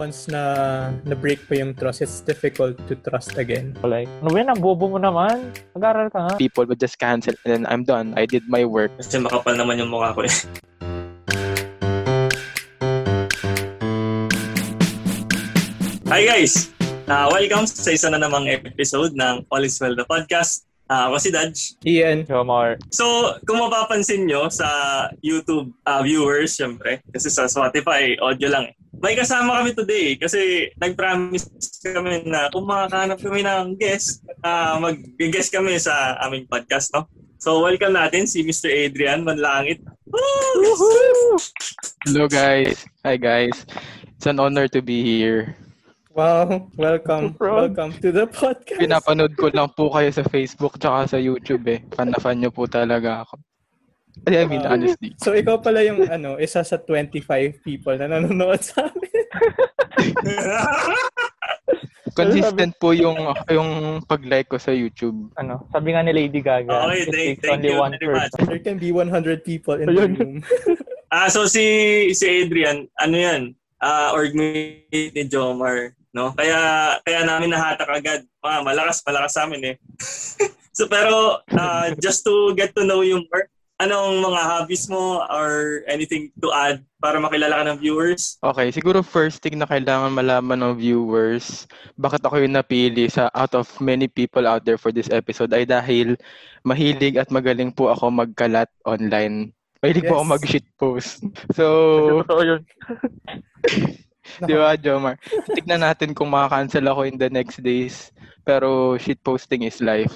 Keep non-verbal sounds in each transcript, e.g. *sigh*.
once na na-break pa yung trust, it's difficult to trust again. Like, ano ba yan? Ang bobo mo naman. Mag-aral ka nga. People would just cancel and then I'm done. I did my work. Kasi makapal naman yung mukha ko eh. Hi guys! Uh, welcome sa isa na namang episode ng All is Well the Podcast. Uh, ako si Dodge. Ian, Jomar. So, kung mapapansin nyo sa YouTube uh, viewers, syempre, kasi sa Spotify, audio lang eh. May kasama kami today kasi nag-promise kami na kung makakahanap kami ng guest, uh, mag-guest kami sa aming podcast, no? So, welcome natin si Mr. Adrian Manlangit. Woo! Hello guys. Hi guys. It's an honor to be here. Wow, welcome. *laughs* Welcome to the podcast. Pinapanood ko lang po kayo sa Facebook tsaka sa YouTube eh. Fan na fan nyo po talaga ako. I mean, Wow. honestly. So, ikaw pala yung ano, isa sa 25 people na nanonood sa amin. *laughs* Consistent po yung yung pag-like ko sa YouTube. Ano, sabi nga ni Lady Gaga, Okay, it thank- takes thank only you one very much. person. There can be 100 people in the room. Ah, so si si Adrian, ano 'yan? Ah, orgmate ni Jomar, no? Kaya kaya namin nahatak agad. Ah, malakas malakas sa amin eh. *laughs* so pero ah, just to get to know you more, anong mga hobbies mo or anything to add para makilala ka ng viewers? Okay, siguro first thing na kailangan malaman ng viewers, bakit ako yung napili sa out of many people out there for this episode ay dahil mahilig at magaling po ako magkalat online. Mahilig po Yes. ako mag-shitpost. *laughs* So, Totoo yun. *laughs* Di ba, Jomar? Tignan natin kung makakancel ako in the next days. Pero shitposting is life.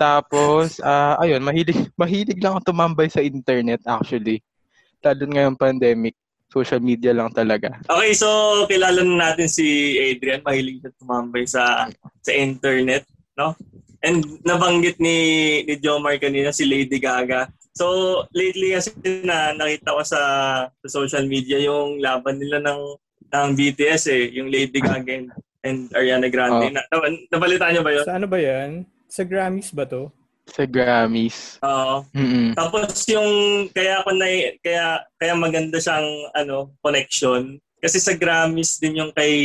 Tapos, ah ayun, mahilig, mahilig lang ako tumambay sa internet actually. Lalo ngayong pandemic. Social media lang talaga. Okay, so kilala na natin si Adrian, mahilig siya tumambay sa sa internet, no? And nabanggit ni ni Jomar kanina si Lady Gaga. So lately kasi na nakita ko sa, sa social media yung laban nila ng ng BTS eh, yung Lady Gaga and, and Ariana Grande. Oh. Na, na, nabalitaan niyo ba yun? Sa ano ba yan? Sa Grammys ba to? Sa Grammys. Oo. Mm-mm. Tapos yung kaya ko na kaya kaya maganda siyang ano connection kasi sa Grammys din yung kay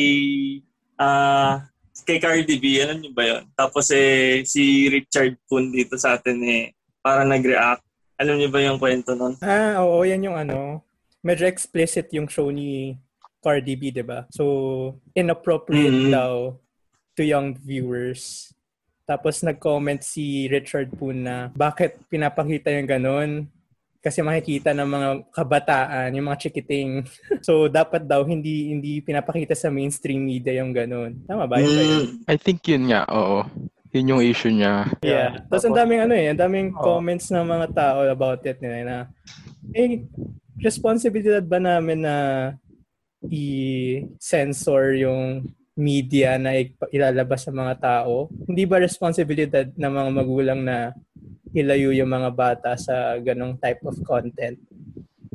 ah kay Cardi B alam niyo ba yun? Tapos eh si Richard Poon dito sa atin eh para nag-react. Alam niyo ba yung kwento nun? Ah, oo, yan yung ano. Medyo explicit yung show ni Cardi B, di ba? So, inappropriate Mhm. daw to young viewers. Tapos nag-comment si Richard Poon na bakit pinapakita yung ganun? Kasi makikita ng mga kabataan, yung mga chikiting. *laughs* so, dapat daw hindi hindi pinapakita sa mainstream media yung ganun. Tama ba? Mm. I think yun nga, oo. Yun yung issue niya. Yeah. Yeah. Tapos ang daming ano eh, ang daming Oo. comments ng mga tao about it nila na eh, responsibilidad ba namin na i-censor yung media na ilalabas sa mga tao? Hindi ba responsibilidad ng mga magulang na ilayo yung mga bata sa ganong type of content?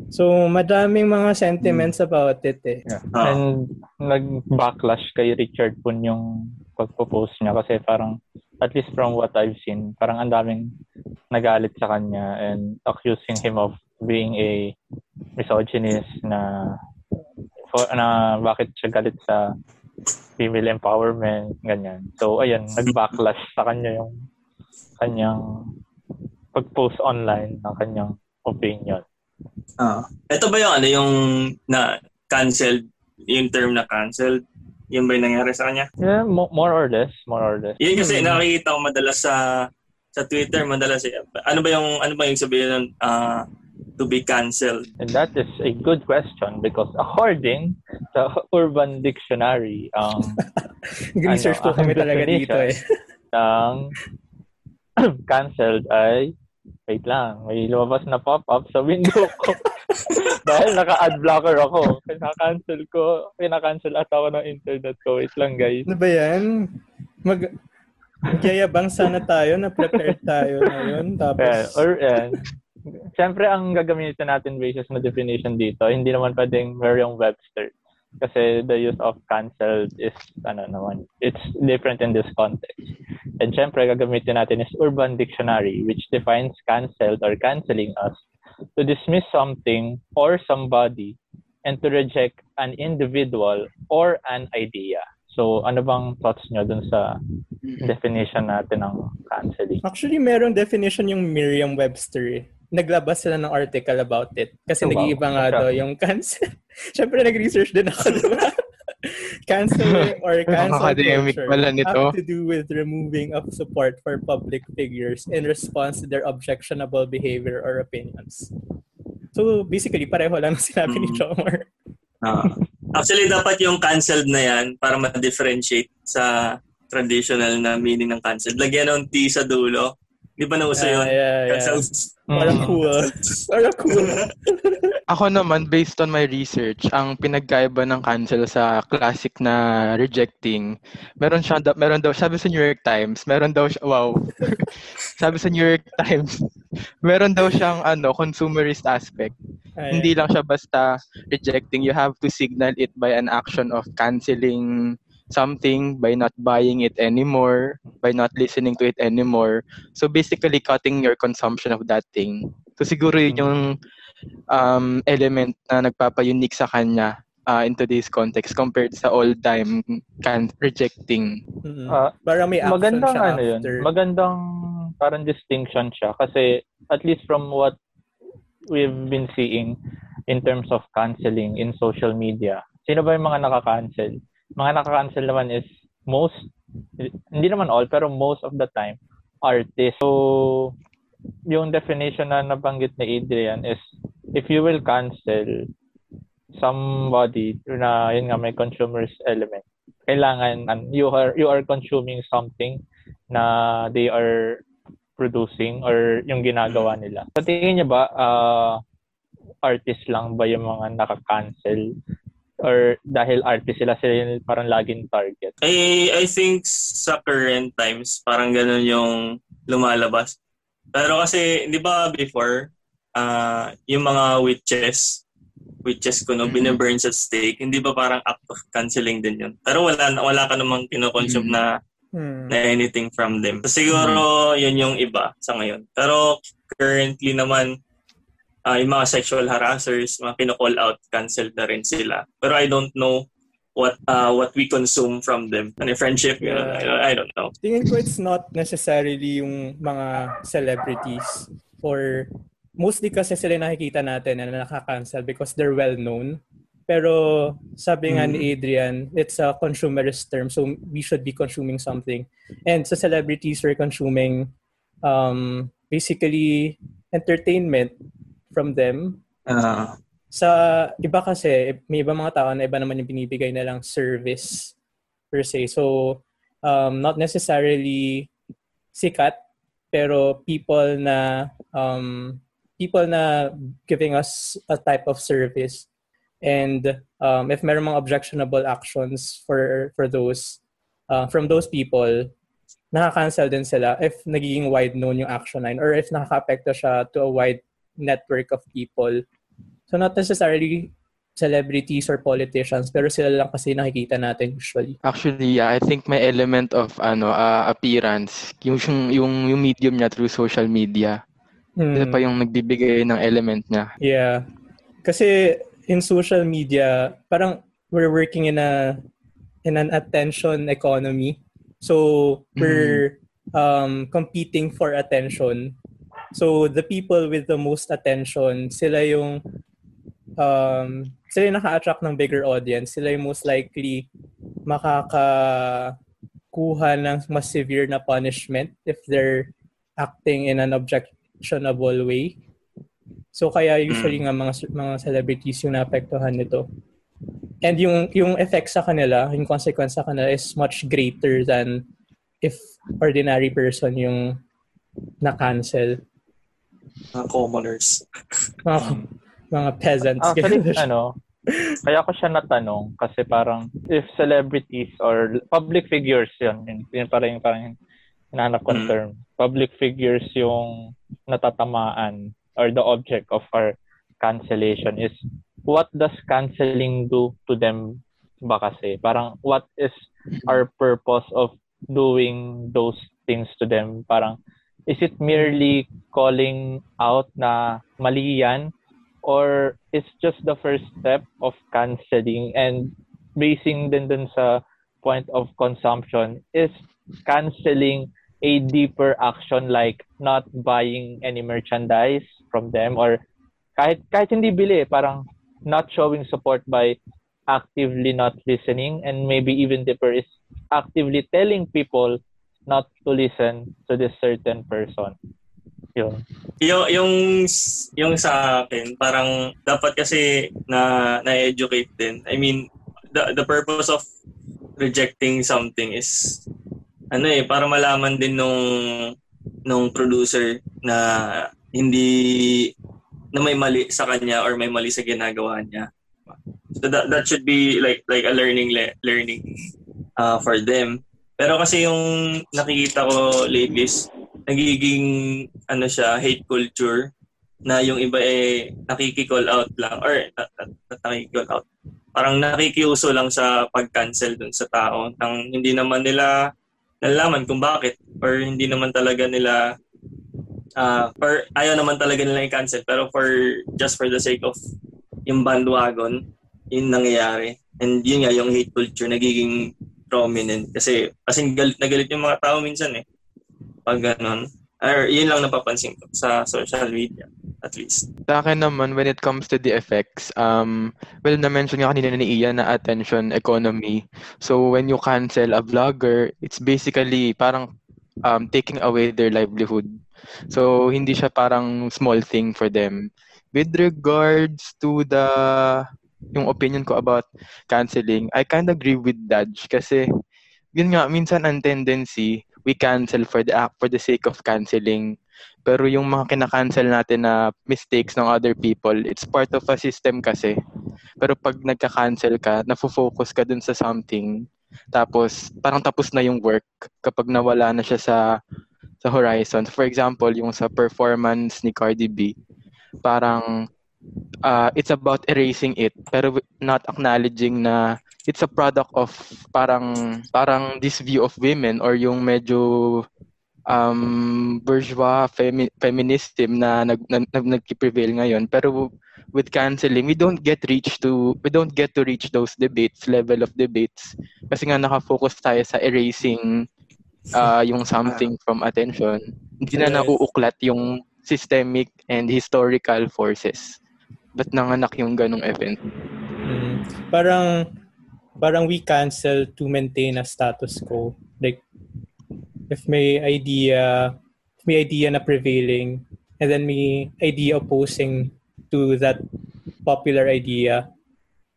So, madaming mga sentiments about it eh. Oo. And nag-backlash kay Richard Poon yung pagpo-post niya kasi parang at least from what I've seen, parang ang daming nagalit sa kanya and accusing him of being a misogynist na for, na bakit siya galit sa female empowerment, ganyan. So, ayun, nag-backlash sa kanya yung kanyang pag-post online ng kanyang opinion. Ah. Ito ba yung ano yung na canceled yung term na canceled? Yun ba yung nangyari sa kanya? Yeah, mo- more or less, more or less. Yun kasi Hmm. nakikita ko madalas sa sa Twitter madalas eh. Ano ba yung ano ba yung sabihin ng ah, to be canceled? And that is a good question because according sa Urban Dictionary, ang *laughs* Research Ano, po kami talaga dito eh. *laughs* ng *clears throat* cancelled ay wait lang, may lumabas na pop-up sa window ko. *laughs* Dahil naka-ad blocker ako. Kina-cancel ko, kina-cancel at ako ng internet ko. Wait lang guys. Ano ba yan? Mag... Magyayabang sana tayo na prepared tayo ngayon. Tapos, Yeah, or yan. Siyempre, ang gagamitin natin basis na definition dito, hindi naman pwedeng Merriam-Webster. Kasi the use of cancelled is, ano naman, it's different in this context. And syempre, gagamitin natin is Urban Dictionary, which defines cancelled or canceling us to dismiss something or somebody and to reject an individual or an idea. So, ano bang thoughts nyo dun sa definition natin ng canceling? Actually, merong definition yung Merriam-Webster eh. Naglabas sila ng article about it. Kasi Oh, wow. nag-iiba nga Okay. daw yung cancel. *laughs* Siyempre, nag-research din ako, di ba? Canceling or *laughs* cancel Academic culture pala nito. have to do with removing of support for public figures in response to their objectionable behavior or opinions. So, basically, pareho lang ang sinabi ni Mm. Chomar. Ah. actually, dapat yung canceled na yan para ma-differentiate sa traditional na meaning ng canceled. Lagyan ng T sa dulo. Di ba nauso Ah, yun? yeah, yeah. Canceled. Parang Mm. *laughs* cool. Parang cool. *laughs* Ako naman, based on my research, ang pinagkaiba ng cancel sa classic na rejecting, meron siya, da- meron daw, sabi sa New York Times, meron daw siya, wow, *laughs* sabi sa New York Times, meron daw siyang ano, consumerist aspect. Ay, Hindi lang siya basta rejecting, you have to signal it by an action of canceling something by not buying it anymore, by not listening to it anymore. So basically cutting your consumption of that thing. So siguro yun yung um, element na nagpapa-unique sa kanya uh, in today's context compared sa all-time can rejecting. mm. Ah, Parang may action magandang siya ano yun, after. magandang parang distinction siya kasi at least from what we've been seeing in terms of canceling in social media, sino ba yung mga nakaka-cancel? Mga nakaka-cancel naman is most, hindi naman all, pero most of the time, artists. So, yung definition na nabanggit ni Adrian is if you will cancel somebody na yun nga may consumerist element, kailangan an- you are you are consuming something na they are producing or yung ginagawa nila. Sa tingin niyo ba uh, artist lang ba yung mga naka-cancel or dahil artist sila sila yung parang laging target? I, I think sa current times, parang ganun yung lumalabas. Pero kasi, di ba before, ah yung mga witches, witches ko, no, Mhm. binaburn sa stake, hindi ba parang act of canceling din yun? Pero wala, wala ka namang kinoconsume Mhm. na, Hmm. na anything from them. So, siguro, yun yung iba sa ngayon. Pero currently naman, ah yung mga sexual harassers, mga kino-call out, canceled na rin sila. Pero I don't know what uh, what we consume from them. Ano, friendship, yun, Yeah. I, don't know. Tingin ko it's not necessarily yung mga celebrities or mostly kasi sila nakikita natin na nakaka-cancel because they're well known. Pero sabi nga ni Adrian, it's a consumerist term so we should be consuming something. And sa celebrities, we're consuming um, basically entertainment from them Ah, sa iba kasi, may iba mga tao na iba naman yung binibigay na lang service per se. So, um, not necessarily sikat, pero people na um, people na giving us a type of service. And um, if meron mga objectionable actions for for those uh, from those people, nakaka-cancel din sila if nagiging wide known yung action line or if nakaka-apekto siya to a wide network of people. So not necessarily celebrities or politicians, pero sila lang kasi nakikita natin usually. Actually, yeah, I think may element of ano uh, appearance, yung, yung yung medium niya through social media. Hmm. Ito pa yung nagbibigay ng element niya. Yeah. Kasi in social media, parang we're working in a in an attention economy. So we're um, competing for attention. So the people with the most attention, sila yung um, sila yung naka-attract ng bigger audience. Sila yung most likely makakakuha ng mas severe na punishment if they're acting in an objectionable way. So kaya usually nga mga mga celebrities yung naapektuhan nito. And yung yung effect sa kanila, yung consequence sa kanila is much greater than if ordinary person yung na-cancel. Mga commoners. Mga, mga peasants. Actually, *laughs* ano, kaya ko siya natanong kasi parang if celebrities or public figures yun, yun, yun parang, parang hinahanap kong Mm. term. Public figures yung natatamaan or the object of our cancellation is what does canceling do to them ba kasi? Parang what is our purpose of doing those things to them? Parang is it merely calling out na mali yan? Or it's just the first step of canceling and basing din dun sa point of consumption is canceling a deeper action like not buying any merchandise from them or kahit kahit hindi bili parang not showing support by actively not listening and maybe even deeper is actively telling people not to listen to this certain person. Yun. Yung, yung, yung sa akin, parang dapat kasi na, na-educate din. I mean, the, the purpose of rejecting something is ano eh, para malaman din nung nung producer na hindi na may mali sa kanya or may mali sa ginagawa niya. So that that should be like like a learning le- learning uh, for them. Pero kasi yung nakikita ko lately is nagiging ano siya, hate culture na yung iba eh nakiki-call out lang or nakiki-call out. Parang nakikiuso lang sa pag-cancel dun sa tao. Nang hindi naman nila nalalaman kung bakit or hindi naman talaga nila uh, or ayaw naman talaga nila i-cancel. Pero for just for the sake of yung bandwagon yun nangyayari. And yun nga yung hate culture nagiging prominent. Kasi, kasi galit na galit yung mga tao minsan eh. Pag ganun. Or yun lang napapansin ko sa social media at least. Sa akin naman, when it comes to the effects, um, well, na-mention nga kanina ni Ian na attention economy. So, when you cancel a vlogger, it's basically parang um, taking away their livelihood. So, hindi siya parang small thing for them. With regards to the yung opinion ko about canceling, I kind of agree with Dodge kasi yun nga, minsan ang tendency, we cancel for the for the sake of canceling. Pero yung mga kinakancel natin na mistakes ng other people, it's part of a system kasi. Pero pag nagka-cancel ka, nafo-focus ka dun sa something, tapos parang tapos na yung work kapag nawala na siya sa sa horizon. For example, yung sa performance ni Cardi B, parang uh, it's about erasing it pero not acknowledging na it's a product of parang parang this view of women or yung medyo um, bourgeois femi- feminism na nag, nag, nag, nag-prevail ngayon. Pero with canceling we don't get reach to we don't get to reach those debates level of debates. Kasi nga nakafocus tayo sa erasing uh, yung something from attention. Hindi na nauuklat yung systemic and historical forces ba't nanganak yung ganong event? Mm, parang parang we cancel to maintain a status quo. Like if may idea if may idea na prevailing and then may idea opposing to that popular idea,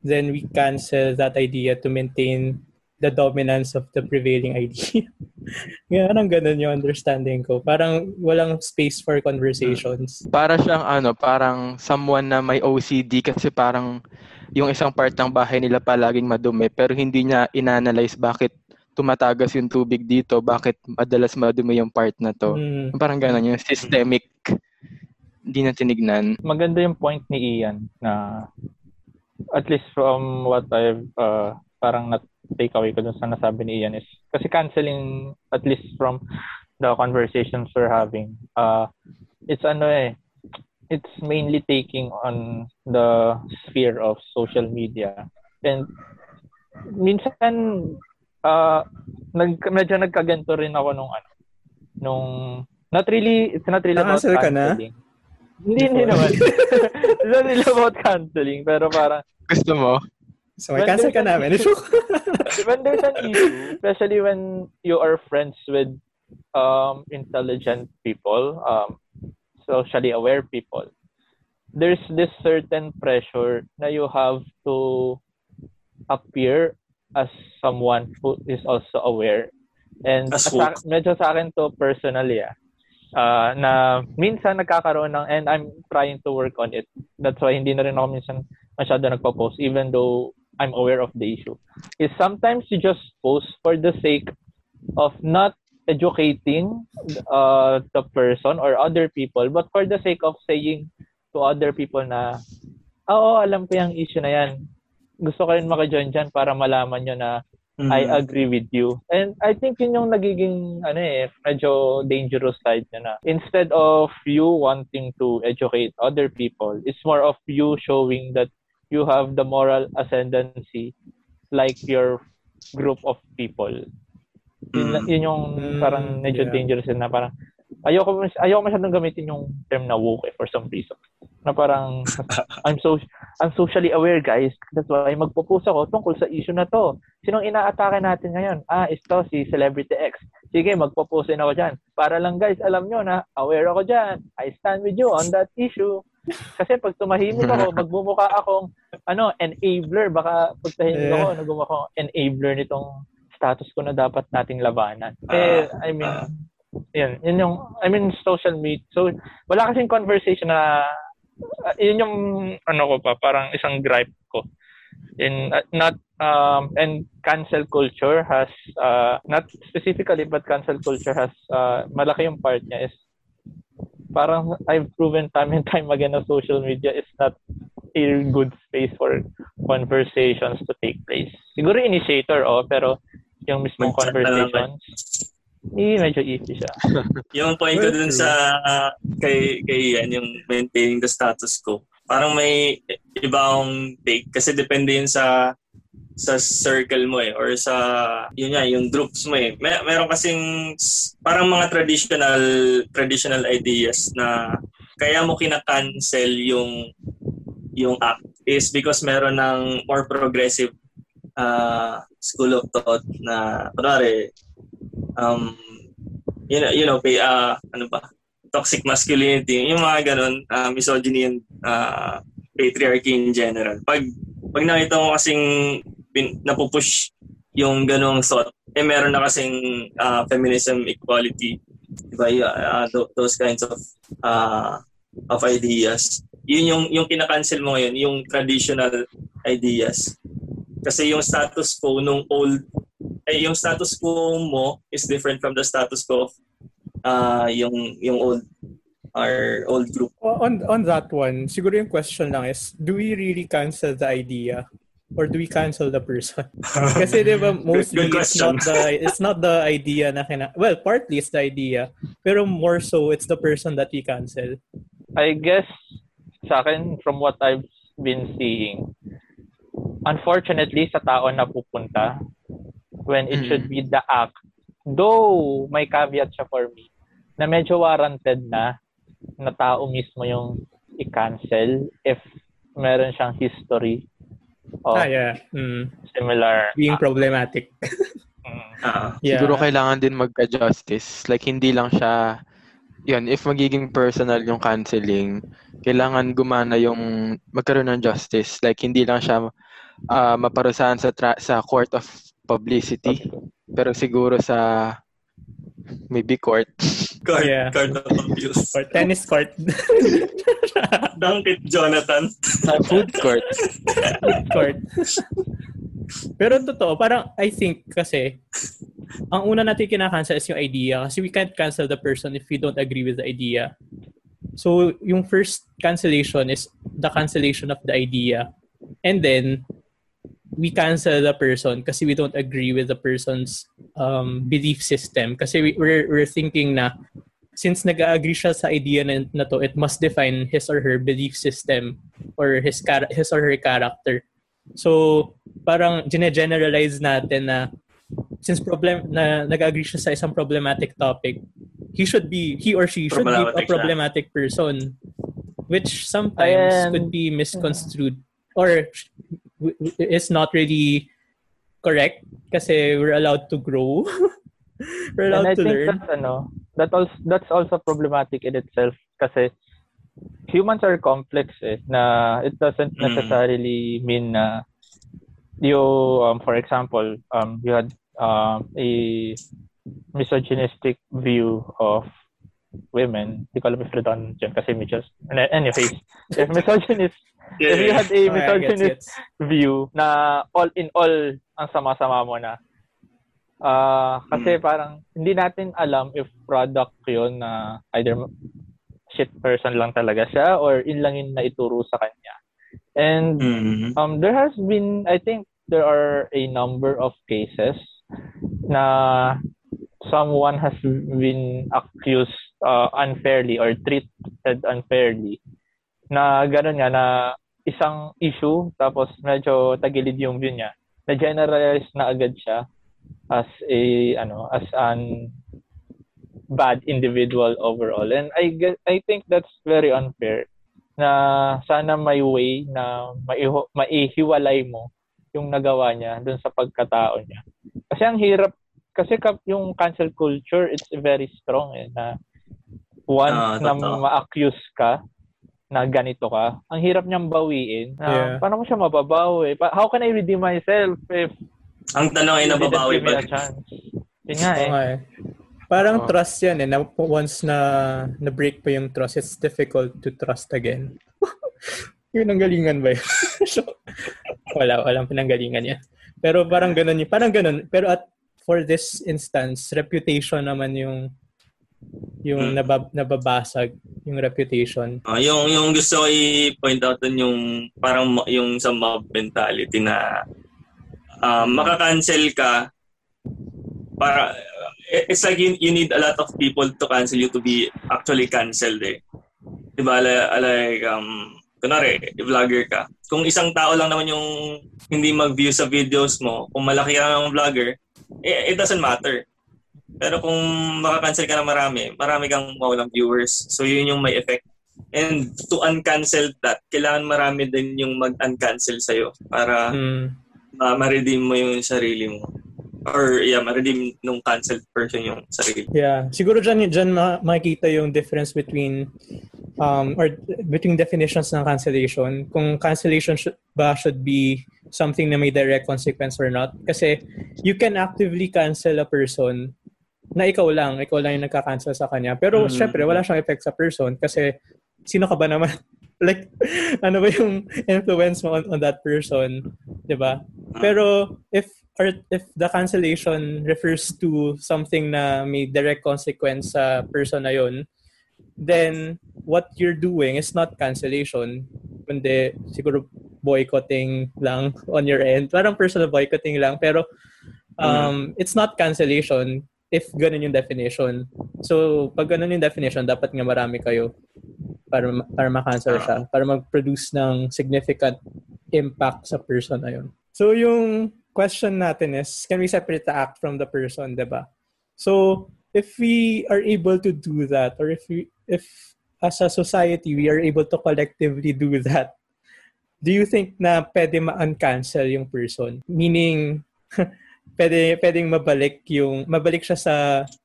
then we cancel that idea to maintain the dominance of the prevailing idea. *laughs* Nga, parang ganun yung understanding ko. Parang walang space for conversations. Para siyang ano, parang someone na may OCD kasi parang yung isang part ng bahay nila palaging madumi pero hindi niya inanalyze bakit tumatagas yung tubig dito, bakit madalas madumi yung part na to. Mm. Parang ganun yung systemic hindi na tinignan. Maganda yung point ni Ian na at least from what I've uh, parang nat takeaway ko dun sa nasabi ni Ian is kasi canceling at least from the conversations we're having uh it's ano eh it's mainly taking on the sphere of social media and minsan uh nag medyo nagkaganto rin ako nung ano nung not really it's not really about canceling. Hindi, hindi naman. *laughs* it's not really about canceling, pero parang... Gusto mo? So, may cancel ka namin. when there's an issue, especially when you are friends with um, intelligent people, um, socially aware people, there's this certain pressure na you have to appear as someone who is also aware. And sa, medyo sa akin to personally, ah, uh, na minsan nagkakaroon ng, and I'm trying to work on it. That's why hindi na rin ako minsan masyado nagpo-post even though I'm aware of the issue is sometimes you just post for the sake of not educating uh, the person or other people but for the sake of saying to other people na oo, alam ko yung issue na yan. Gusto ko rin maka-join dyan para malaman nyo na I agree with you. And I think yun yung nagiging ano eh, medyo dangerous side niya na. Instead of you wanting to educate other people, it's more of you showing that you have the moral ascendancy like your group of people. Yun, Mm. yun yung Mm, parang medyo yeah. dangerous na parang ayoko ayoko masyadong gamitin yung term na woke eh, for some reason. Na parang *laughs* I'm so I'm socially aware guys. That's why magpo-post ako tungkol sa issue na to. Sinong inaatake natin ngayon? Ah, ito si Celebrity X. Sige, magpo-post din ako diyan. Para lang guys, alam nyo na aware ako diyan. I stand with you on that issue. *laughs* Kasi pag tumahimik ako, *laughs* magmumukha akong ano, enabler. Baka pag tahimik Yeah. ako, nagmumukha akong enabler nitong status ko na dapat nating labanan. Eh, I mean, Ah. yun, yun yung, I mean, social media. So, wala kasing conversation na, uh, yun yung, ano ko pa, parang isang gripe ko. In, uh, not, um, and cancel culture has, uh, not specifically, but cancel culture has, uh, malaki yung part niya is, parang I've proven time and time again na social media is not a good space for conversations to take place. Siguro initiator, oh, pero yung mismong conversations, eh, medyo iffy siya. *laughs* Yung point ko dun sa ah, kay kay yan yung maintaining the status quo. Parang may iba akong take kasi depende yun sa sa circle mo eh or sa yun nga yung groups mo eh. May, meron kasing parang mga traditional traditional ideas na kaya mo kina-cancel yung yung act is because meron ng more progressive uh, school of thought na kunwari um you know, you know, uh, ano ba, toxic masculinity, yung mga ganun, uh, misogyny and uh, patriarchy in general. Pag, pag nakita mo kasing pin, napupush yung ganung thought, eh meron na kasing uh, feminism, equality, di ba, y- uh, tho- those kinds of uh, of ideas. Yun yung, yung kinakancel mo ngayon, yung traditional ideas. Kasi yung status quo nung old eh, yung status quo mo is different from the status quo of uh, yung yung old our old group. On on that one, siguro yung question lang is, do we really cancel the idea? Or do we cancel the person? *laughs* Kasi di ba, mostly Good it's not the it's not the idea na kina well, partly it's the idea, pero more so it's the person that we cancel. I guess sa akin from what I've been seeing unfortunately sa tao na pupunta when it Mm. should be the act though may caveat siya for me na medyo warranted na na tao mismo yung i-cancel if meron siyang history of Ah, yeah. Mm, similar being problematic. *laughs* Ah, Yeah. Siguro kailangan din magka-justice. Like, hindi lang siya, yun, if magiging personal yung canceling, kailangan gumana yung magkaroon ng justice. Like, hindi lang siya ah, maparusahan sa, tra- sa court of publicity, pero siguro sa maybe court. court, Yeah. court of abuse. Or tennis court. *laughs* Dunkit Jonathan. food court. *laughs* court. Pero totoo, parang I think kasi ang una natin kinakancel is yung idea kasi we can't cancel the person if we don't agree with the idea. So, yung first cancellation is the cancellation of the idea. And then, we cancel the person kasi we don't agree with the person's um, belief system. Kasi we, we're, we're thinking na since nag-agree siya sa idea na, na to, it must define his or her belief system or his, char- his or her character. So, parang gine-generalize natin na since problem na nag-agree siya sa isang problematic topic, he should be, he or she should be a Problematic siya. person which sometimes Ayan. could be misconstrued or w- w- is not really correct kasi we're allowed to grow. *laughs* we're allowed And I to think learn. that's ano, that also that's also problematic in itself kasi humans are complex eh na it doesn't Mm. necessarily mean na you um, for example um you had um a misogynistic view of women. Di ko alam if redundant dyan kasi medyo anyways *laughs* if misogynist if you had a Okay, misogynist gets. view na all in all ang sama-sama mo na. Ah, kasi Mm. parang hindi natin alam if product 'yon na either shit person lang talaga siya or in lang yun na ituro sa kanya. And Mm. um there has been I think there are a number of cases na someone has been accused uh, unfairly or treated unfairly. Na gano'n nga na isang issue tapos medyo tagilid yung view niya. Na generalize na agad siya as a ano as an bad individual overall. And I I think that's very unfair. Na sana may way na maihiwalay mo yung nagawa niya dun sa pagkatao niya. Kasi ang hirap kasi yung cancel culture it's very strong eh na once uh, na ma-accuse ka na ganito ka, ang hirap niyang bawiin. Na, yeah. Paano mo siya mababawi? How can I redeem myself if ang tanong ay nababawi ba? Yun nga eh. Okay. Parang oh. trust yan eh. Na, once na na-break pa yung trust, it's difficult to trust again. *laughs* yun ang galingan ba yun? *laughs* so, wala, walang pinanggalingan yan. Pero parang ganun yun. Parang ganun. Pero at for this instance, reputation naman yung yung hmm. nabab, nababasag yung reputation. Uh, yung yung gusto ko i-point out dun yung parang yung sa mob mentality na uh, makakancel ka para it's like you, you need a lot of people to cancel you to be actually canceled eh. Diba? Like, um, kunwari, vlogger ka. Kung isang tao lang naman yung hindi mag-view sa videos mo, kung malaki ka ng vlogger, it, it doesn't matter. Pero kung makakancel ka na marami, marami kang mawalang viewers. So yun yung may effect. And to uncancel that, kailangan marami din yung mag-uncancel sa'yo para mm. uh, ma-redeem mo yung sarili mo or yeah, ma-redeem nung canceled person yung sarili. Yeah. Siguro dyan, dyan makikita yung difference between um, or between definitions ng cancellation. Kung cancellation should, ba should be something na may direct consequence or not. Kasi you can actively cancel a person na ikaw lang, ikaw lang yung nagka-cancel sa kanya. Pero mm-hmm. syempre, wala siyang effect sa person kasi sino ka ba naman? *laughs* like, ano ba yung influence mo on, on that person? ba diba? Pero if or if the cancellation refers to something na may direct consequence sa person na yun, then what you're doing is not cancellation, kundi siguro boycotting lang *laughs* on your end. Parang personal boycotting lang. Pero um, mm-hmm. it's not cancellation if ganun yung definition. So, pag ganun yung definition, dapat nga marami kayo para para ma-cancel siya, para mag-produce ng significant impact sa person na yun. So, yung question natin is, can we separate the act from the person, di ba? So, if we are able to do that, or if we, if as a society, we are able to collectively do that, do you think na pwede ma-uncancel yung person? Meaning, *laughs* pwede, pwedeng mabalik yung, mabalik siya sa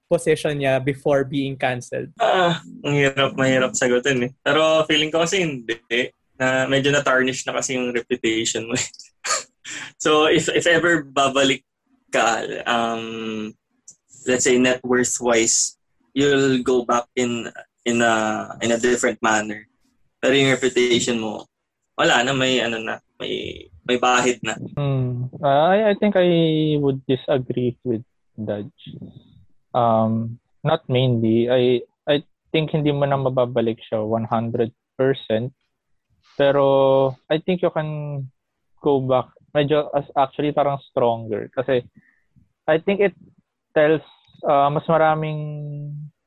position niya before being canceled? Ah, ang hirap, mahirap sagutin eh. Pero feeling ko kasi hindi. Na medyo na-tarnish na kasi yung reputation mo. *laughs* so if if ever babalik ka, um, let's say net worth wise, you'll go back in in a in a different manner. Pero yung reputation mo, wala na may ano na, may may bahid na. Uh, I I think I would disagree with Dodge. Um, not mainly. I I think hindi mo na mababalik siya 100%. Pero I think you can go back medyo as actually parang stronger kasi I think it tells uh, mas maraming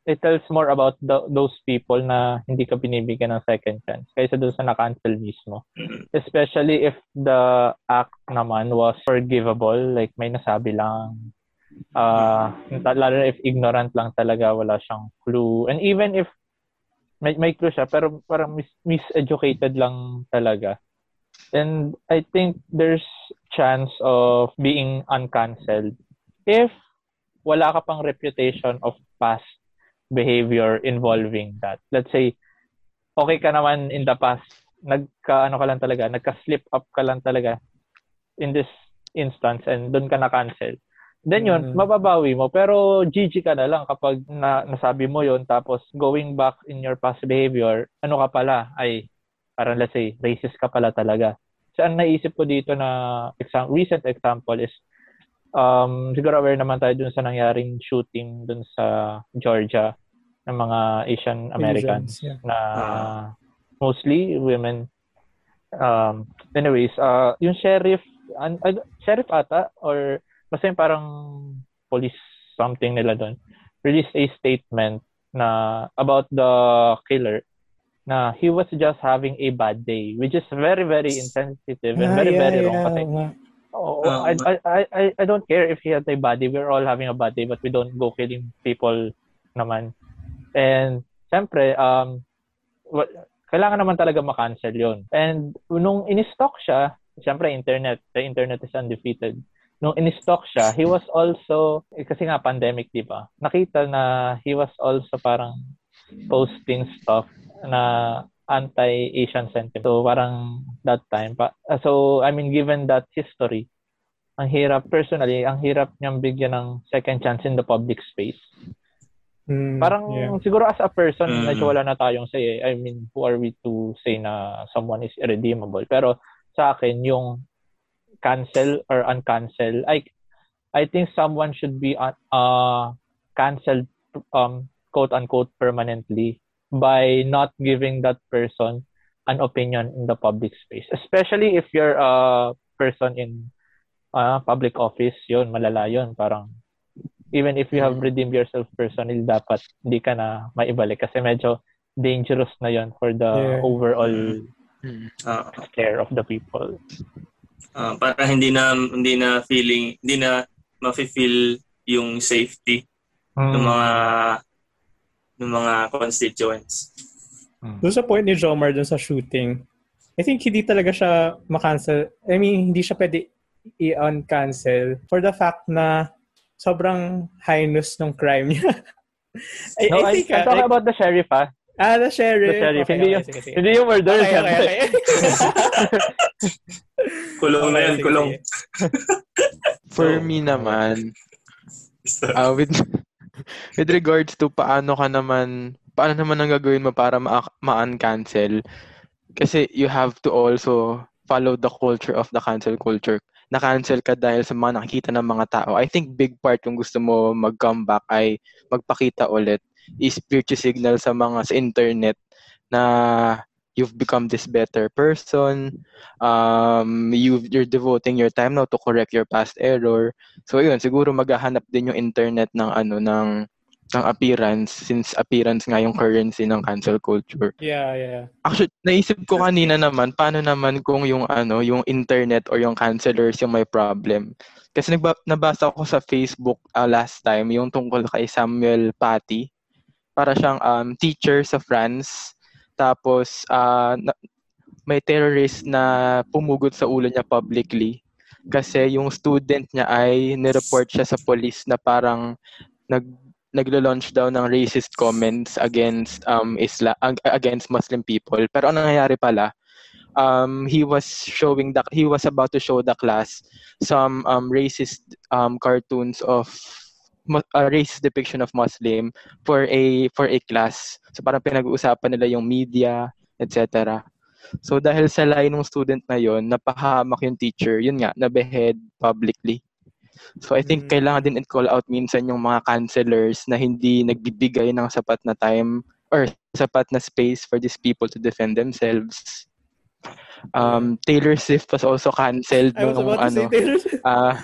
it tells more about the, those people na hindi ka binibigyan ng second chance kaysa doon sa na-cancel mismo. Mm-hmm. Especially if the act naman was forgivable, like may nasabi lang, uh, lalo if ignorant lang talaga, wala siyang clue. And even if may, may clue siya, pero parang mis- miseducated lang talaga. And I think there's chance of being uncancelled if wala ka pang reputation of past behavior involving that. Let's say, okay ka naman in the past, nagka, ano ka lang talaga, nagka-slip up ka lang talaga in this instance and doon ka na-cancel. Then yun, mm. mababawi mo. Pero GG ka na lang kapag na, nasabi mo yon tapos going back in your past behavior, ano ka pala, ay parang let's say, racist ka pala talaga. So, ang naisip ko dito na exam- recent example is, um, siguro aware naman tayo dun sa nangyaring shooting dun sa Georgia ng mga Asian Americans yeah. na uh, mostly women. Um, anyways, uh, yung sheriff an, an, sheriff ata or basta yung parang police something nila doon released a statement na about the killer na he was just having a bad day which is very very insensitive and very Ah, yeah, very wrong yeah. kasi oh, Um, I, I, I, I- don't care if he has a bad day we're all having a bad day but we don't go killing people naman. And syempre um wa- kailangan naman talaga ma-cancel yun. And nung in-stock siya syempre internet the internet is undefeated. Nung in-stock siya he was also eh, kasi nga pandemic di ba? Nakita na he was also parang posting stuff na anti-Asian sentiment. So parang that time pa. uh, So I mean given that history, ang hirap personally, ang hirap niyang bigyan ng second chance in the public space. Mm, Parang yeah. siguro as a person, Mm. medyo wala na tayong say. eh. I mean, who are we to say na someone is irredeemable? Pero sa akin, yung cancel or uncancel, I I think someone should be uh, uh canceled um quote unquote permanently by not giving that person an opinion in the public space. Especially if you're a person in uh, public office, yun, malala yun. Parang even if you have redeemed yourself personally, dapat hindi ka na maibalik kasi medyo dangerous na yun for the Yeah. overall Mm. Ah, care of the people. ah, para hindi na hindi na feeling, hindi na mafe-feel yung safety ng mga ng mga constituents. Doon sa point ni Jomar dun sa shooting, I think hindi talaga siya makancel. I mean, hindi siya pwede i-uncancel for the fact na sobrang heinous ng crime niya. *laughs* I, No, I I, think, I'm ah, talking like, about the sheriff, ah. ah, the sheriff. The sheriff. Okay, Hindi okay, yung- sige, sige. Hindi yung murder, Okay, okay, okay. *laughs* Kulong na Okay, yan, sige, kulong. For me naman, *laughs* uh, with with regards to paano ka naman paano naman ang gagawin mo para ma- ma-uncancel? Kasi you have to also follow the culture of the cancel culture. Na-cancel ka dahil sa mga nakikita ng mga tao. I think big part kung gusto mo mag-comeback ay magpakita ulit. Is virtue signal sa mga sa internet na you've become this better person, um, you you're devoting your time now to correct your past error, So yun, siguro maghahanap din yung internet ng ano ng ng appearance since appearance nga yung currency ng cancel culture. Yeah, yeah. Actually, naisip ko kanina naman paano naman kung yung ano, yung internet or yung cancelers yung may problem. Kasi nagba- nabasa ko sa Facebook uh, last time yung tungkol kay Samuel Paty. Para siyang um, teacher sa France. Tapos uh, na- may terrorist na pumugot sa ulo niya publicly kasi yung student niya ay nireport siya sa police na parang nag naglo-launch daw ng racist comments against um Isla ag- against Muslim people. Pero ano nangyayari pala? Um, he was showing the he was about to show the class some um racist um cartoons of a racist depiction of Muslim for a for a class. So parang pinag-uusapan nila yung media, etc. So dahil sa line ng student na yon, napahamak yung teacher, yun nga, nabehead publicly. So I think Mm. kailangan din i-call out minsan yung mga cancelers na hindi nagbibigay ng sapat na time or sapat na space for these people to defend themselves. Um, Taylor Swift was also canceled I was nung ano. Taylor Swift. ah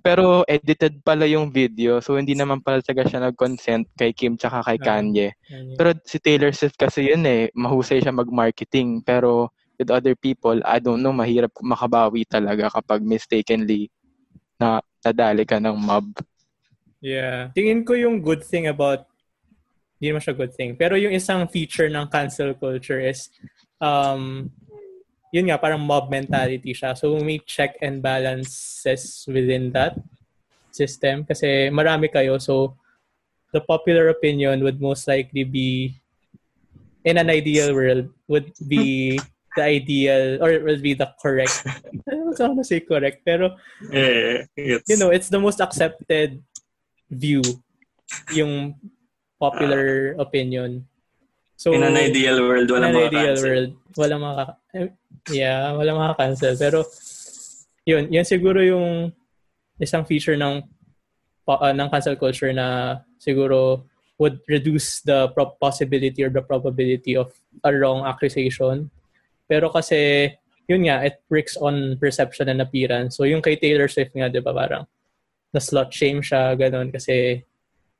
pero edited pala yung video so hindi naman pala talaga siya nag-consent kay Kim tsaka kay. Kanye. Pero si Taylor Swift kasi yun eh, mahusay siya mag-marketing. Pero with other people, I don't know, mahirap makabawi talaga kapag mistakenly na nadali ka ng mob. Yeah. Tingin ko yung good thing about hindi naman siya good thing. Pero yung isang feature ng cancel culture is um yun nga parang mob mentality siya. So may check and balances within that system kasi marami kayo so the popular opinion would most likely be in an ideal world would be the ideal or would be the correct I don't want to say correct pero it's, you know, it's the most accepted view, yung popular opinion. So, in an ideal world, in wala an ideal world, wala maka, yeah, wala maka-cancel. Pero, yun, yun siguro yung isang feature ng uh, ng cancel culture na siguro would reduce the possibility or the probability of a wrong accusation. Pero kasi yun nga, it works on perception and appearance. So yung kay Taylor Swift nga, di ba, parang na-slut shame siya, ganun, kasi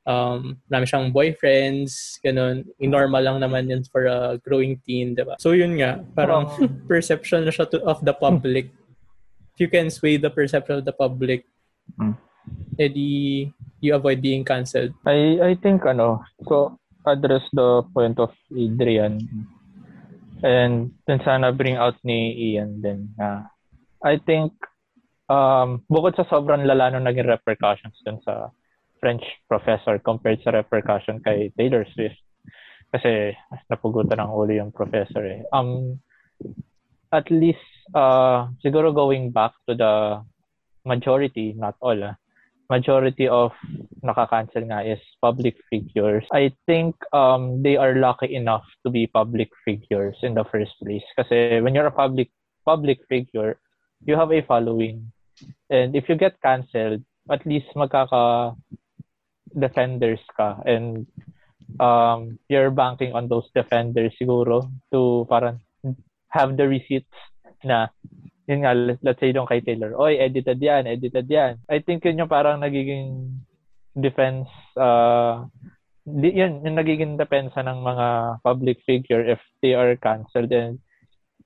um, marami siyang boyfriends, ganun. Normal lang naman yun for a growing teen, di ba? So yun nga, parang oh. *laughs* perception na siya to, of the public. If you can sway the perception of the public, hmm. edi you avoid being cancelled. I I think ano, so address the point of Adrian and then sana bring out ni Ian din na I think um, bukod sa sobrang lala nung naging repercussions dun sa French professor compared sa repercussion kay Taylor Swift kasi napugutan ng ulo yung professor eh. Um, at least uh, siguro going back to the majority, not all, ah, majority of nakakancel nga is public figures. I think um, they are lucky enough to be public figures in the first place. Kasi when you're a public public figure, you have a following. And if you get canceled, at least magkaka defenders ka and um, you're banking on those defenders siguro to parang have the receipts na yun nga, let's say doon kay Taylor, oy, edited yan, edited yan. I think yun yung parang nagiging defense, uh, yun, yung nagiging depensa ng mga public figure if they are canceled. And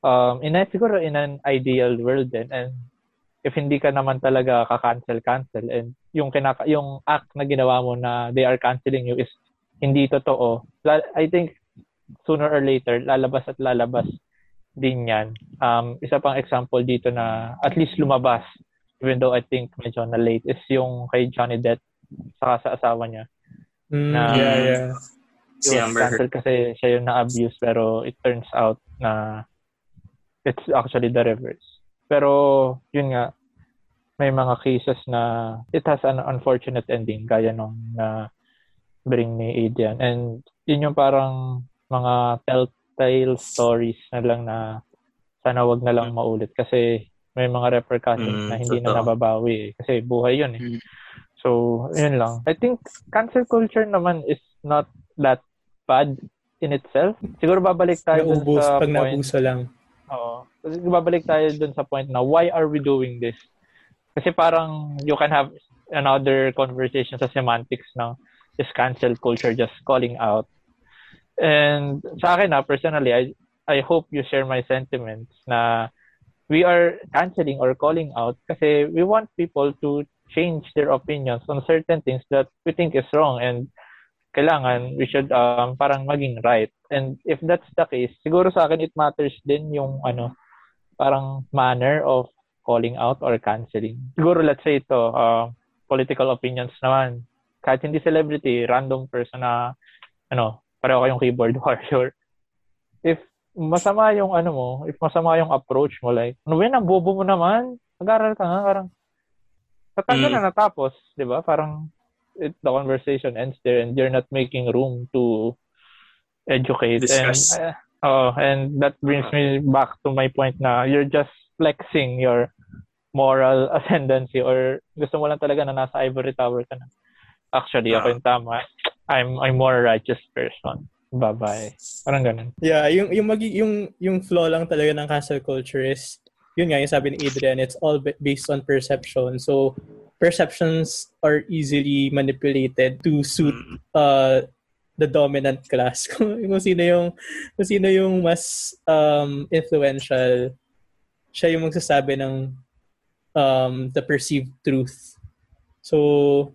um, in a, siguro in an ideal world din, and if hindi ka naman talaga ka-cancel, cancel, and yung, kinaka, yung act na ginawa mo na they are canceling you is hindi totoo, I think sooner or later, lalabas at lalabas din yan. Um, isa pang example dito na at least lumabas, even though I think medyo na late, is yung kay Johnny Depp saka sa asawa niya. Mm, na, yeah, yeah. Si Amber Heard. Kasi siya yung na-abuse pero it turns out na it's actually the reverse. Pero yun nga, may mga cases na it has an unfortunate ending gaya nung na bring ni Adrian. And yun yung parang mga tell tale stories na lang na sana wag na lang maulit kasi may mga repercussions mm, na hindi totoo. na nababawi eh. Kasi buhay yun eh. Mm. So, yun lang. I think cancel culture naman is not that bad in itself. Siguro babalik tayo Naubos, sa pag point. naubuso lang. Oo. Kasi babalik tayo dun sa point na why are we doing this? Kasi parang you can have another conversation sa semantics ng is cancel culture just calling out And sa akin na, personally, I, I hope you share my sentiments na we are canceling or calling out kasi we want people to change their opinions on certain things that we think is wrong and kailangan we should um, parang maging right. And if that's the case, siguro sa akin it matters din yung ano, parang manner of calling out or canceling. Siguro let's say ito, uh, political opinions naman. Kahit hindi celebrity, random person na ano, pareho kayong keyboard *laughs* warrior. If masama yung ano mo, if masama yung approach mo, like, ano ba ang bobo mo naman? Nag-aral ka nga, parang, tatanda mm. na natapos, di ba? Parang, it, the conversation ends there and you're not making room to educate. Discuss. And, uh, oh, and that brings me back to my point na you're just flexing your moral *laughs* ascendancy or gusto mo lang talaga na nasa ivory tower ka na. Actually, ako yung tama. I'm I'm more righteous person. Bye-bye. Parang ganun. Yeah, yung yung magi yung yung flaw lang talaga ng cancel culture is yun nga yung sabi ni Adrian, it's all based on perception. So perceptions are easily manipulated to suit uh the dominant class. kung, *laughs* kung sino yung kung sino yung mas um influential, siya yung magsasabi ng um the perceived truth. So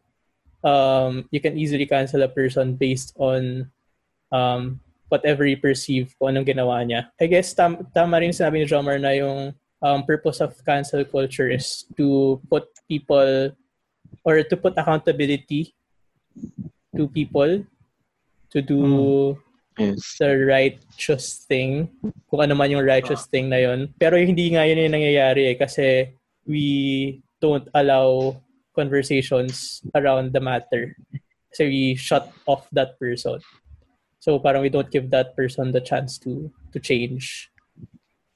um, you can easily cancel a person based on um, whatever you perceive kung anong ginawa niya. I guess tam- tama rin sinabi ni Jomar na yung um, purpose of cancel culture is to put people or to put accountability to people to do mm. yes. the righteous thing kung ano man yung righteous thing na yon pero hindi nga yun yung nangyayari eh kasi we don't allow conversations around the matter. So we shut off that person. So parang we don't give that person the chance to to change.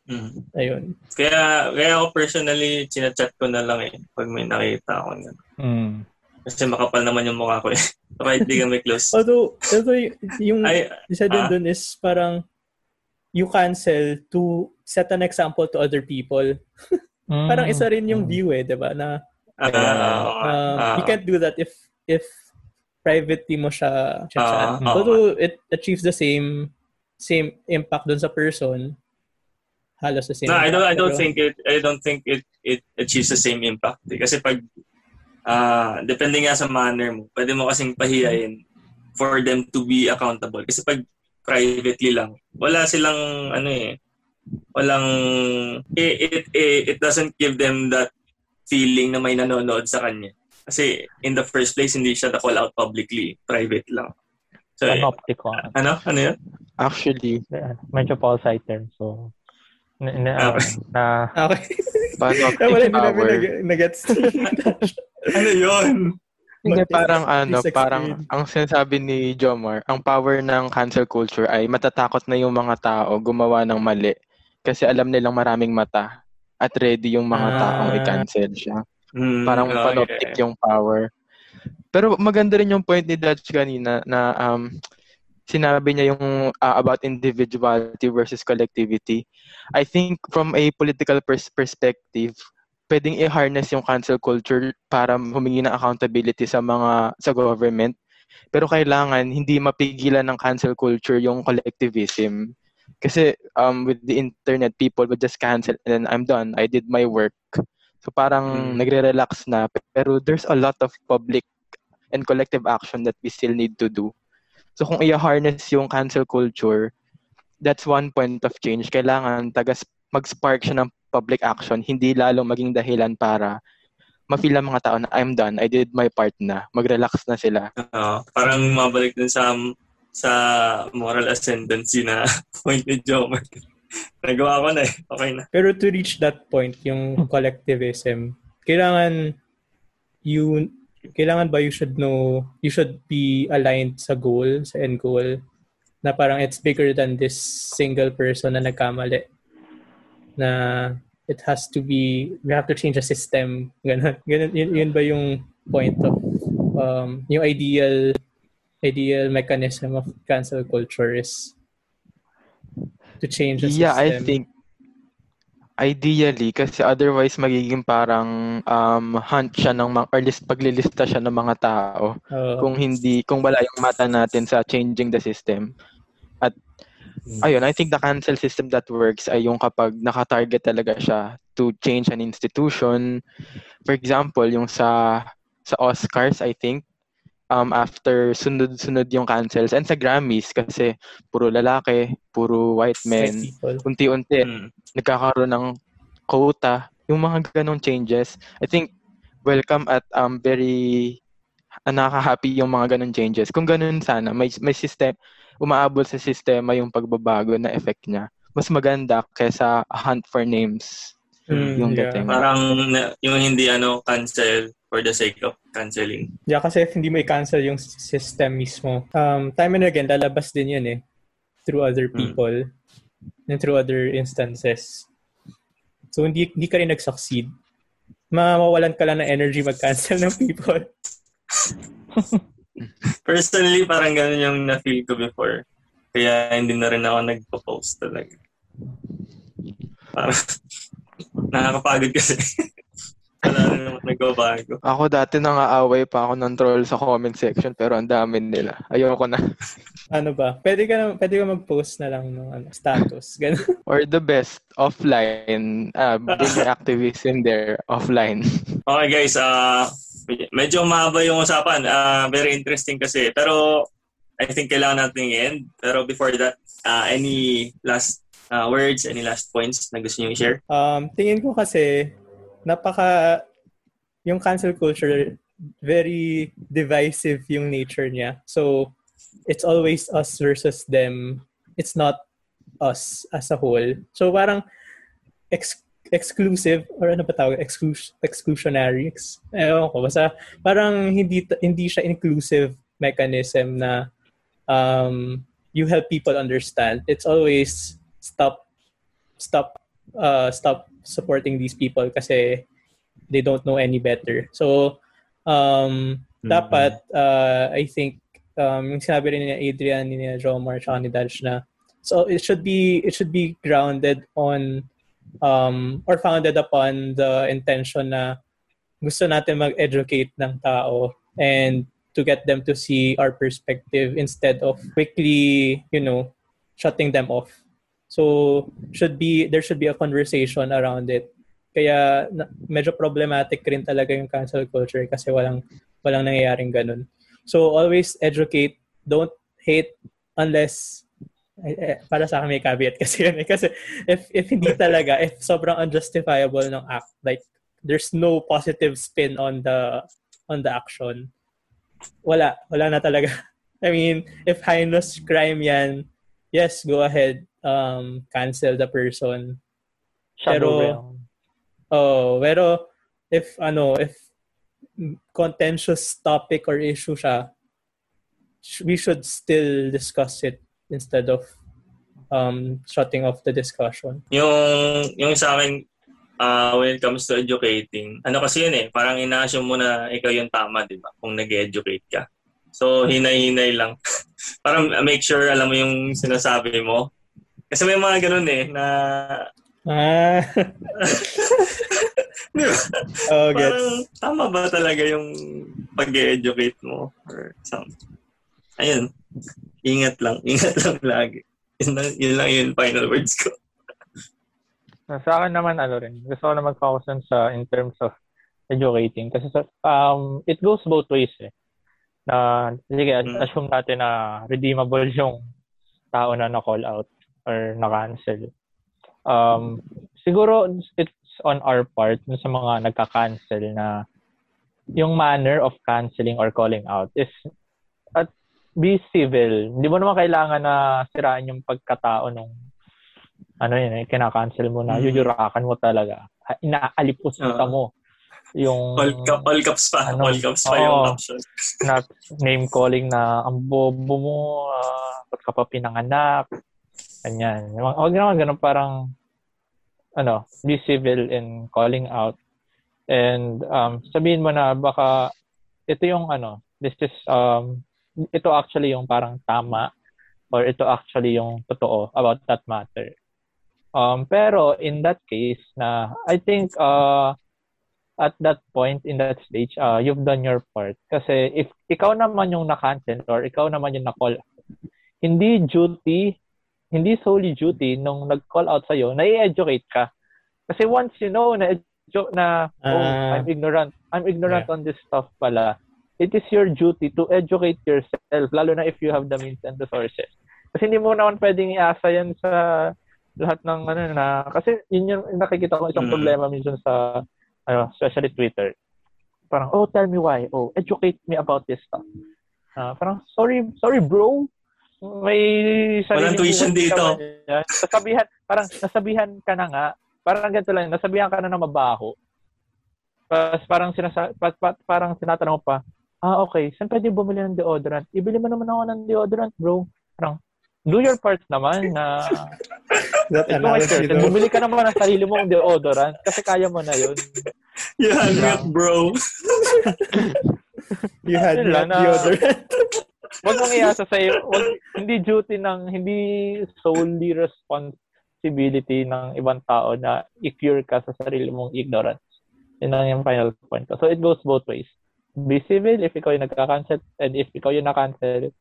Mm. Ayun. Kaya, kaya ako personally, chinachat ko na lang eh pag may nakita ako na. Mm. Kasi makapal naman yung mukha ko eh. *laughs* Kahit di kami close. although, although yung Ay, isa din uh, dun is parang you cancel to set an example to other people. *laughs* Mm. Parang isa rin yung view eh, 'di ba? Na uh, ah, you can't do that if if privately mo siya, chat. ah. Although it achieves the same same impact dun sa person, halos the same. No, I don't I impact, don't pero- think it I don't think it it achieves the same impact. Eh. Kasi pag ah depende nga sa manner mo, pwede mo kasing pahiyain for them to be accountable. Kasi pag privately lang, wala silang ano eh, walang it it, it, it doesn't give them that feeling na may nanonood sa kanya. Kasi in the first place hindi siya na-call out publicly, private lang. So, eh, Panoptic ko. ano? Ano yun? Actually, Medyo Paul term. So, na, na, Okay. na Okay. panoptic Ah, *laughs* wala, power. nag- nag-gets. *laughs* Ano yun? Hindi, parang ano, parang ang sinasabi ni Jomar, ang power ng cancel culture ay matatakot na yung mga tao gumawa ng mali kasi alam nilang maraming mata at ready yung mga Ah. taong i-cancel siya. Hmm, Parang okay. panoptic yung power. Pero maganda rin yung point ni Dutch kanina na um, sinabi niya yung uh, about individuality versus collectivity. I think from a political pers- perspective, pwedeng i-harness yung cancel culture para humingi ng accountability sa mga sa government. Pero kailangan hindi mapigilan ng cancel culture yung collectivism. Kasi um, with the internet, people would just cancel and then I'm done. I did my work. So parang Mm. nagre-relax na. Pero there's a lot of public and collective action that we still need to do. So kung i-harness yung cancel culture, that's one point of change. Kailangan tagas mag-spark siya ng public action, hindi lalong maging dahilan para ma-feel ng mga tao na I'm done, I did my part na, mag-relax na sila. Oo. parang mabalik dun sa sa moral ascendancy na *laughs* point ni Jomer. Nagawa ko na eh. Okay na. Pero to reach that point, yung collectivism, kailangan you kailangan ba you should know, you should be aligned sa goal, sa end goal, na parang it's bigger than this single person na nagkamali. Na it has to be, we have to change the system. Ganun. Ganun yun, yun ba yung point of, um, yung ideal ideal mechanism of cancel culture is to change the Yeah, I system. think ideally kasi otherwise magiging parang um, hunt siya ng mga or list paglilista siya ng mga tao Oo. kung hindi kung wala yung mata natin sa changing the system. At ayun, I think the cancel system that works ay yung kapag naka-target talaga siya to change an institution. For example, yung sa sa Oscars, I think um after sunod-sunod yung cancels and sa Grammys kasi puro lalaki, puro white men, unti-unti Mm. nagkakaroon ng quota, yung mga ganong changes, I think welcome at um very uh, nakaka-happy yung mga ganong changes. Kung ganun sana, may may system umaabot sa sistema yung pagbabago na effect niya. Mas maganda kaysa a hunt for names. Mm, yung yeah. dating. Parang na- yung hindi ano cancel for the sake of canceling. Yeah, kasi if hindi mo i-cancel yung system mismo, um, time and again, lalabas din yun eh. Through other people and through other instances. So, hindi, hindi ka rin nag-succeed. Mawawalan ka lang ng energy mag-cancel ng people. *laughs* Personally, parang ganun yung na-feel ko before. Kaya hindi na rin ako nagpo-post talaga. Parang *laughs* nakakapagod kasi. *laughs* Wala rin naman nagbabago. Ako dati nangaaway pa ako ng troll sa comment section pero ang dami nila. Ayoko na. *laughs* Ano ba? Pwede ka, na, pwede ka mag-post na lang ng ano, status. *laughs* Ganun. Or the best, offline. Uh, bring your activism there, offline. Okay guys, ah medyo mahaba yung usapan. Ah, very interesting kasi. Pero I think kailangan natin i-end. Pero before that, ah, any last ah, words, any last points na gusto niyo i-share? Um, tingin ko kasi, napaka, yung cancel culture, very divisive yung nature niya. So, it's always us versus them. It's not us as a whole. So, parang, ex- exclusive, or ano ba tawag? Exclus- exclusionary. Ex- ewan ko, basta, parang hindi, hindi siya inclusive mechanism na um, you help people understand. It's always stop, stop uh, stop supporting these people kasi they don't know any better. So, um, Mhm. dapat, uh, I think, um, yung sinabi rin ni Adrian, ni Jomar, tsaka ni Dodge na So it should be it should be grounded on um, or founded upon the intention na gusto natin mag-educate ng tao and to get them to see our perspective instead of quickly, you know, shutting them off. So should be there should be a conversation around it. Kaya na, medyo problematic rin talaga yung cancel culture kasi walang walang nangyayaring ganun. So always educate, don't hate unless eh, eh, para sa akin may caveat *laughs* kasi yun eh. Kasi if, if hindi talaga, if sobrang unjustifiable ng act, like there's no positive spin on the on the action, wala. Wala na talaga. *laughs* I mean, if heinous crime yan, yes, go ahead. Um, cancel the person. pero, oh, pero if ano, if contentious topic or issue siya, we should still discuss it instead of um, shutting off the discussion. Yung, yung sa akin, uh, when it comes to educating, ano kasi yun eh, parang ina-assume mo na ikaw yung tama, di ba? Kung nag-educate ka. So, hinay-hinay lang. *laughs* parang make sure alam mo yung sinasabi mo. Kasi may mga ganun eh, na... *laughs* Ah. *laughs* di ba? Oh, parang tama ba talaga yung pag-educate mo? Or something. Ayun. Ingat lang. *laughs* Ingat lang lagi. Yun lang, yun lang yung final words ko. Sa akin naman, ano rin, gusto ko na mag-focus sa in terms of educating. Kasi sa, um, it goes both ways eh. Na, sige, mm. assume natin na redeemable yung tao na na-call out or na-cancel. Um, siguro, it's on our part sa mga nagka-cancel na yung manner of canceling or calling out is at be civil. Hindi mo naman kailangan na siraan yung pagkatao nung ano yun eh, kinakancel mo na, mm. yuyurakan mo talaga. Inaalipos uh, mo yung... All, cap, all caps pa. Ano, all caps pa oh, yung caption. na name calling na ang bobo mo, uh, ba't ka pa pinanganak, ganyan. Huwag naman ganun parang ano, be civil in calling out. And um, sabihin mo na baka ito yung ano, this is um, ito actually yung parang tama or ito actually yung totoo about that matter. Um, pero in that case na I think uh, at that point in that stage uh, you've done your part kasi if ikaw naman yung na-cancel or ikaw naman yung na-call hindi duty hindi solely duty nung nag-call out sa'yo, na-educate ka. Kasi once you know na, na oh, uh, I'm ignorant, I'm ignorant yeah. on this stuff pala, it is your duty to educate yourself, lalo na if you have the means and the sources. Kasi hindi mo naman pwedeng iasa yan sa lahat ng ano na kasi yun yung nakikita ko isang mm. problema minsan sa ano, especially Twitter. Parang, oh, tell me why. Oh, educate me about this stuff. Uh, parang, sorry, sorry bro. May sarili Walang tuition dito. Nasabihan, parang nasabihan ka na nga. Parang ganito lang, nasabihan ka na na mabaho. Tapos parang sinasa, pa, pa, parang tinatanong pa, ah, okay, saan pwede bumili ng deodorant? Ibili mo naman ako ng deodorant, bro. Parang, do your part naman na *laughs* That analogy, though. Bumili ka naman ng sarili mo ng deodorant kasi kaya mo na yun. *laughs* You had me bro. you had me deodorant. Huwag mong iasa sa'yo. Wag, hindi duty ng, hindi solely responsibility ng ibang tao na i-cure ka sa sarili mong ignorance. Yun ang yung final point ko. So it goes both ways. Be civil if ikaw yung nagka-cancel and if ikaw yung na-cancel,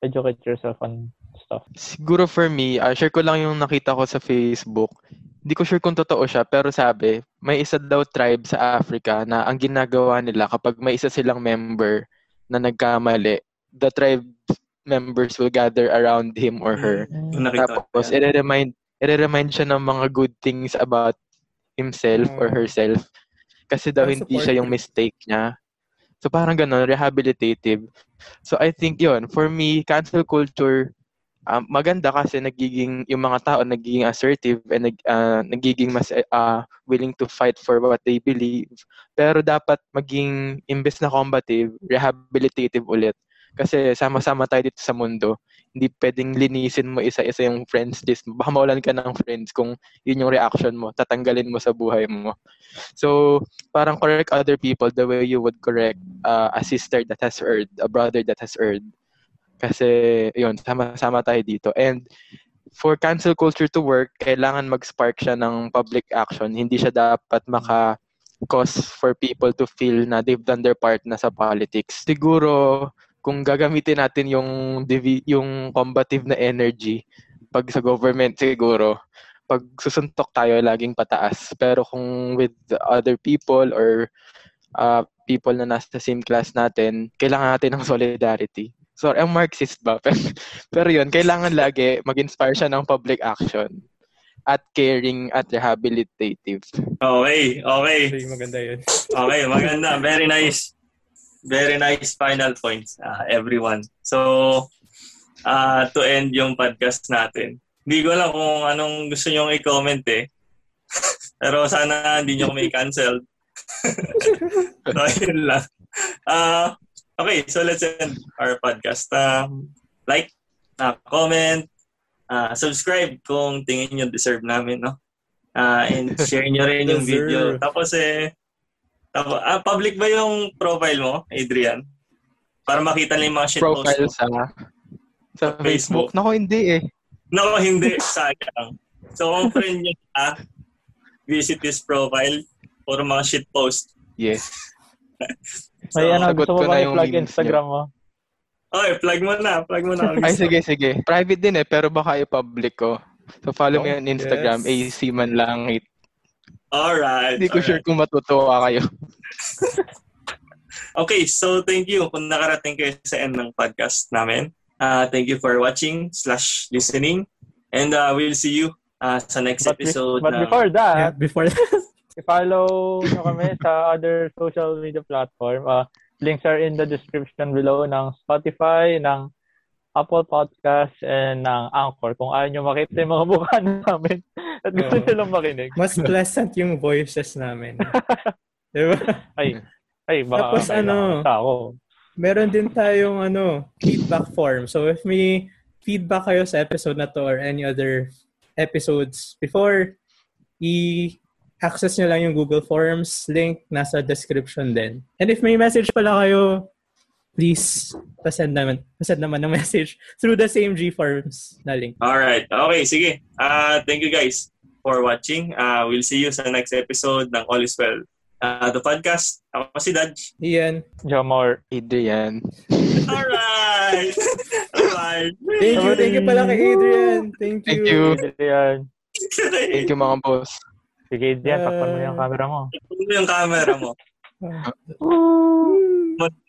educate yourself on stuff? Siguro for me, uh, share ko lang yung nakita ko sa Facebook. Hindi ko sure kung totoo siya, pero sabi, may isa daw tribe sa Africa na ang ginagawa nila kapag may isa silang member na nagkamali, the tribe members will gather around him or her. Mm-hmm. Tapos, i-remind, i-remind siya ng mga good things about himself mm-hmm. or mm. herself. Kasi daw hindi siya yung mistake niya. So parang ganun, rehabilitative. So I think yon for me, cancel culture um, maganda kasi nagiging yung mga tao nagiging assertive and nag, uh, nagiging mas uh, willing to fight for what they believe. Pero dapat maging imbes na combative, rehabilitative ulit. Kasi sama-sama tayo dito sa mundo. Hindi pwedeng linisin mo isa-isa yung friends list mo. Baka mawalan ka ng friends kung yun yung reaction mo. Tatanggalin mo sa buhay mo. So, parang correct other people the way you would correct uh, a sister that has erred, a brother that has erred. Kasi, yun, sama-sama tayo dito. And for cancel culture to work, kailangan mag-spark siya ng public action. Hindi siya dapat maka cause for people to feel na they've done their part na sa politics. Siguro, kung gagamitin natin yung divi- yung combative na energy pag sa government siguro, pag susuntok tayo laging pataas. Pero kung with other people or uh, people na nasa same class natin, kailangan natin ng solidarity. Sorry, ang Marxist ba? *laughs* Pero, pero yun, kailangan lagi mag-inspire siya ng public action at caring at rehabilitative. Okay, okay. Okay, maganda yun. Okay, maganda. Very nice. Very nice final points, uh, everyone. So, uh, to end yung podcast natin. Hindi ko alam kung anong gusto nyong i-comment eh. *laughs* Pero sana hindi nyo kami cancel. *laughs* so, yun lang. Uh, okay, so let's end our podcast. Um, like, uh, comment, uh, subscribe kung tingin nyo deserve namin, no? Uh, and share nyo rin yung video. Tapos eh, ah, public ba yung profile mo, Adrian? Para makita nila yung mga shit Profile post sa, sa Facebook. Nako, hindi eh. No, hindi. *laughs* Sayang. So, kung friend nyo ah, visit this profile for mga shit post. Yes. *laughs* So, May ano, sagot gusto mo ko na ba yung i-plug Instagram mo? *laughs* Okay, plug mo na. Plug mo na. Ay, sige, sige. Private din eh, pero baka i-public ko. So, follow mo Oh, yung Instagram, yes. AC man lang. Alright. Hindi ko alright. sure kung matutuwa kayo. *laughs* Okay, so thank you kung nakarating kayo sa end ng podcast namin. Uh, thank you for watching slash listening. And uh, we'll see you uh, sa next But, be- episode. but ng- before Yeah, that, *laughs* before i-follow nyo kami sa other social media platform. Uh, links are in the description below ng Spotify, ng Apple Podcast, and ng Anchor. Kung ayaw nyo makita yung mga mukha *laughs* namin at gusto Oo. nyo lang makinig. mas pleasant yung voices namin. *laughs* diba? Ay, ay, baka Tapos ano, ako. Meron din tayong ano, feedback form. So if may feedback kayo sa episode na to or any other episodes before, i-access nyo lang yung Google Forms. Link nasa description din. And if may message pala kayo, please pasend naman, pasend naman ng *laughs* message through the same G Forms na link. Alright. Okay, sige. Uh, thank you guys for watching. Uh, we'll see you sa next episode ng All is Well. Uh, the podcast. Ako si Dodge. Iyan. Jomor. Adrian. Alright! *laughs* Alright. Thank you, thank you pala kay Adrian. Thank you. Thank you. Yan. Thank you mga boss. Sige, Dian, takpan mo yung camera mo. Ano yung camera mo?